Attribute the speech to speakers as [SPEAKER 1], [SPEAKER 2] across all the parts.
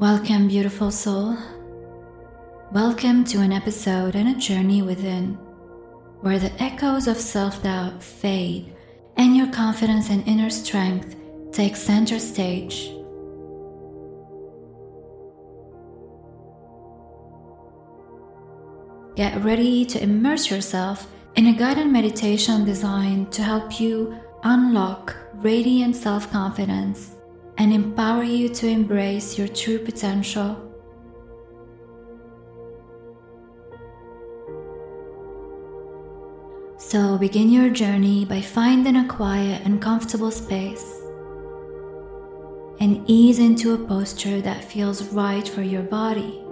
[SPEAKER 1] Welcome, beautiful soul. Welcome to an episode and a journey within, where the echoes of self doubt fade and your confidence and inner strength take center stage. Get ready to immerse yourself in a guided meditation designed to help you unlock radiant self confidence and empower you to embrace your true potential. So begin your journey by finding a quiet and comfortable space and ease into a posture that feels right for your body.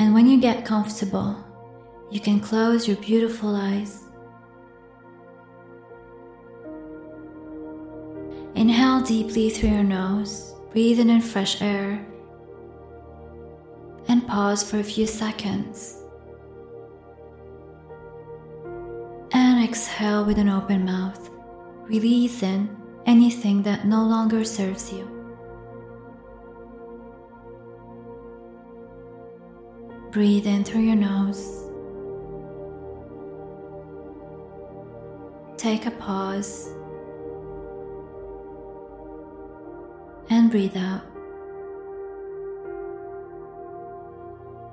[SPEAKER 1] And when you get comfortable, you can close your beautiful eyes. Inhale deeply through your nose, breathing in fresh air, and pause for a few seconds. And exhale with an open mouth, releasing anything that no longer serves you. Breathe in through your nose. Take a pause and breathe out.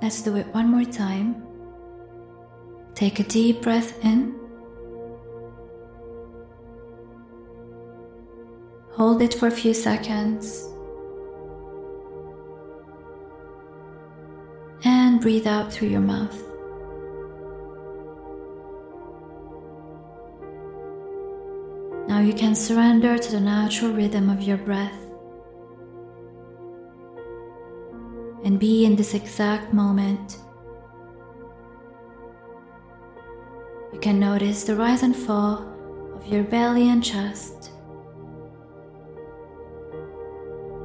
[SPEAKER 1] Let's do it one more time. Take a deep breath in. Hold it for a few seconds. And breathe out through your mouth. Now you can surrender to the natural rhythm of your breath and be in this exact moment. You can notice the rise and fall of your belly and chest.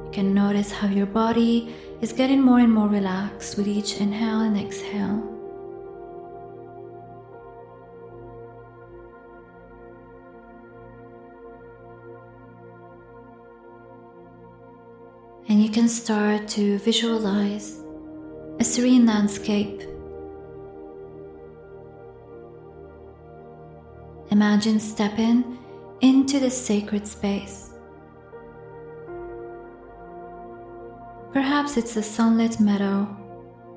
[SPEAKER 1] You can notice how your body is getting more and more relaxed with each inhale and exhale. And you can start to visualize a serene landscape. Imagine stepping into this sacred space. Perhaps it's a sunlit meadow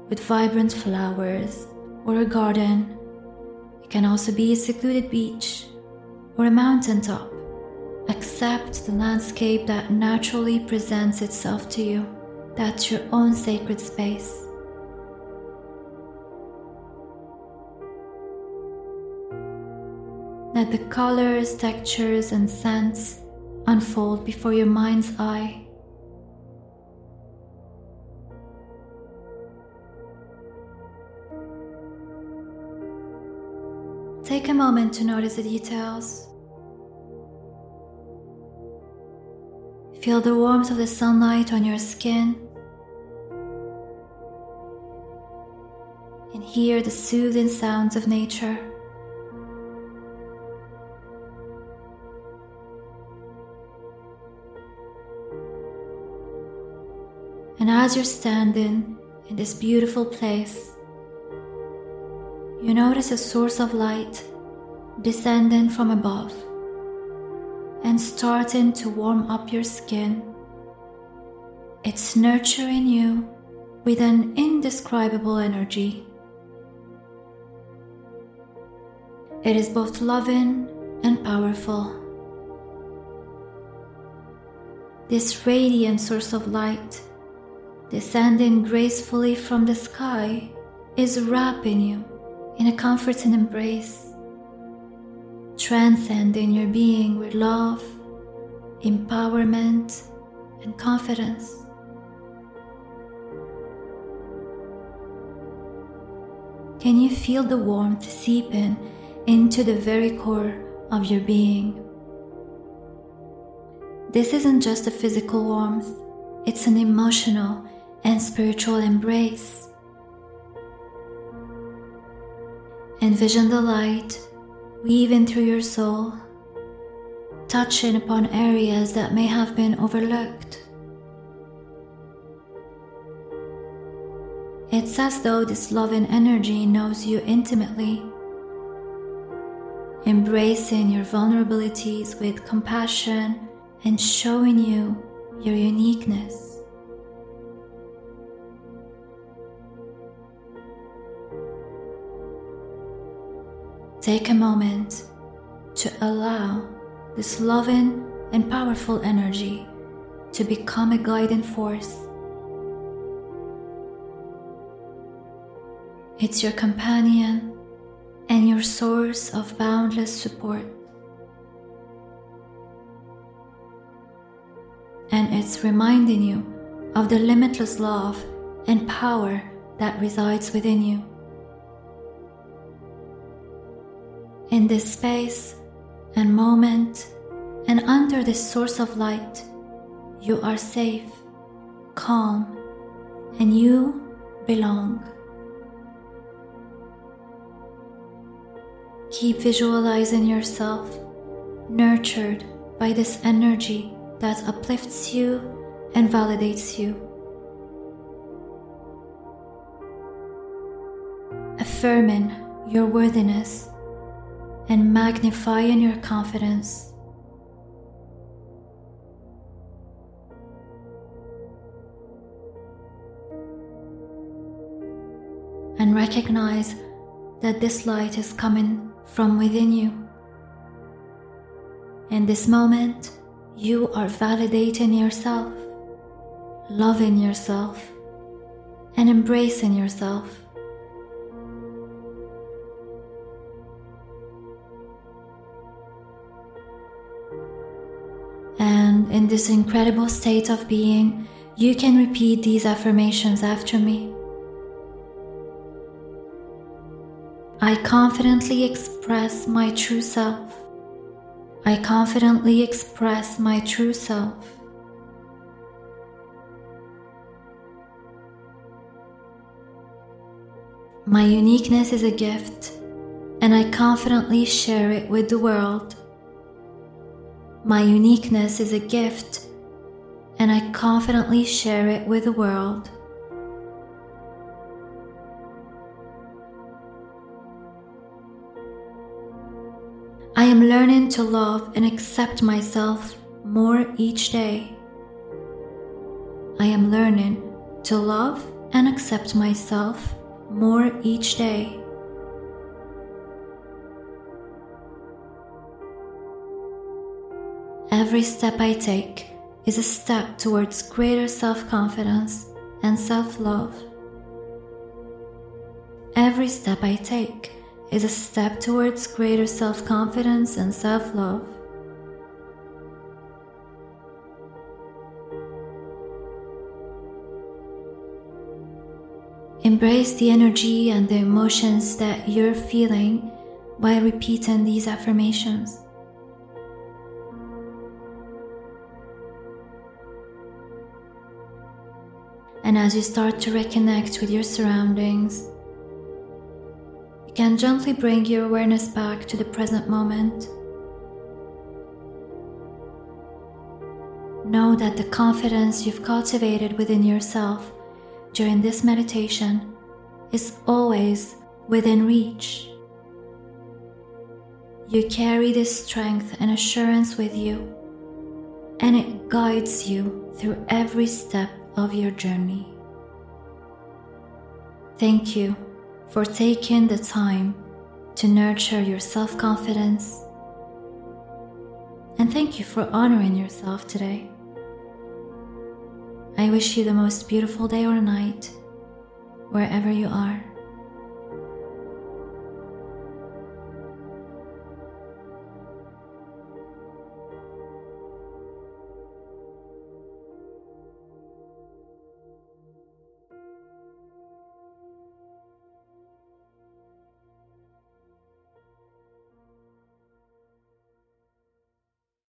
[SPEAKER 1] with vibrant flowers or a garden. It can also be a secluded beach or a mountaintop. Accept the landscape that naturally presents itself to you. That's your own sacred space. Let the colors, textures, and scents unfold before your mind's eye. Take a moment to notice the details. Feel the warmth of the sunlight on your skin. And hear the soothing sounds of nature. And as you're standing in this beautiful place, you notice a source of light descending from above and starting to warm up your skin. It's nurturing you with an indescribable energy. It is both loving and powerful. This radiant source of light, descending gracefully from the sky, is wrapping you in a comforting embrace transcending your being with love, empowerment, and confidence. Can you feel the warmth seeping into the very core of your being? This isn't just a physical warmth, it's an emotional and spiritual embrace. Envision the light weaving through your soul, touching upon areas that may have been overlooked. It's as though this loving energy knows you intimately, embracing your vulnerabilities with compassion and showing you your uniqueness. Take a moment to allow this loving and powerful energy to become a guiding force It's your companion and your source of boundless support. And it's reminding you of the limitless love and power that resides within you. In this space and moment, and under this source of light, you are safe, calm, and you belong. Keep visualizing yourself nurtured by this energy that uplifts you and validates you. Affirming your worthiness and magnifying your confidence. And recognize that this light is coming from within you. In this moment, you are validating yourself, loving yourself, and embracing yourself. And in this incredible state of being, you can repeat these affirmations after me. I confidently express my true self. I confidently express my true self. My uniqueness is a gift, and I confidently share it with the world. My uniqueness is a gift, and I confidently share it with the world. I am learning to love and accept myself more each day. I am learning to love and accept myself more each day. Every step I take is a step towards greater self confidence and self love. Every step I take is a step towards greater self confidence and self love. Embrace the energy and the emotions that you're feeling by repeating these affirmations. And as you start to reconnect with your surroundings, you can gently bring your awareness back to the present moment. Know that the confidence you've cultivated within yourself during this meditation is always within reach. You carry this strength and assurance with you, and it guides you through every step of your journey. Thank you for taking the time to nurture your self confidence. And thank you for honoring yourself today. I wish you the most beautiful day or night, wherever you are.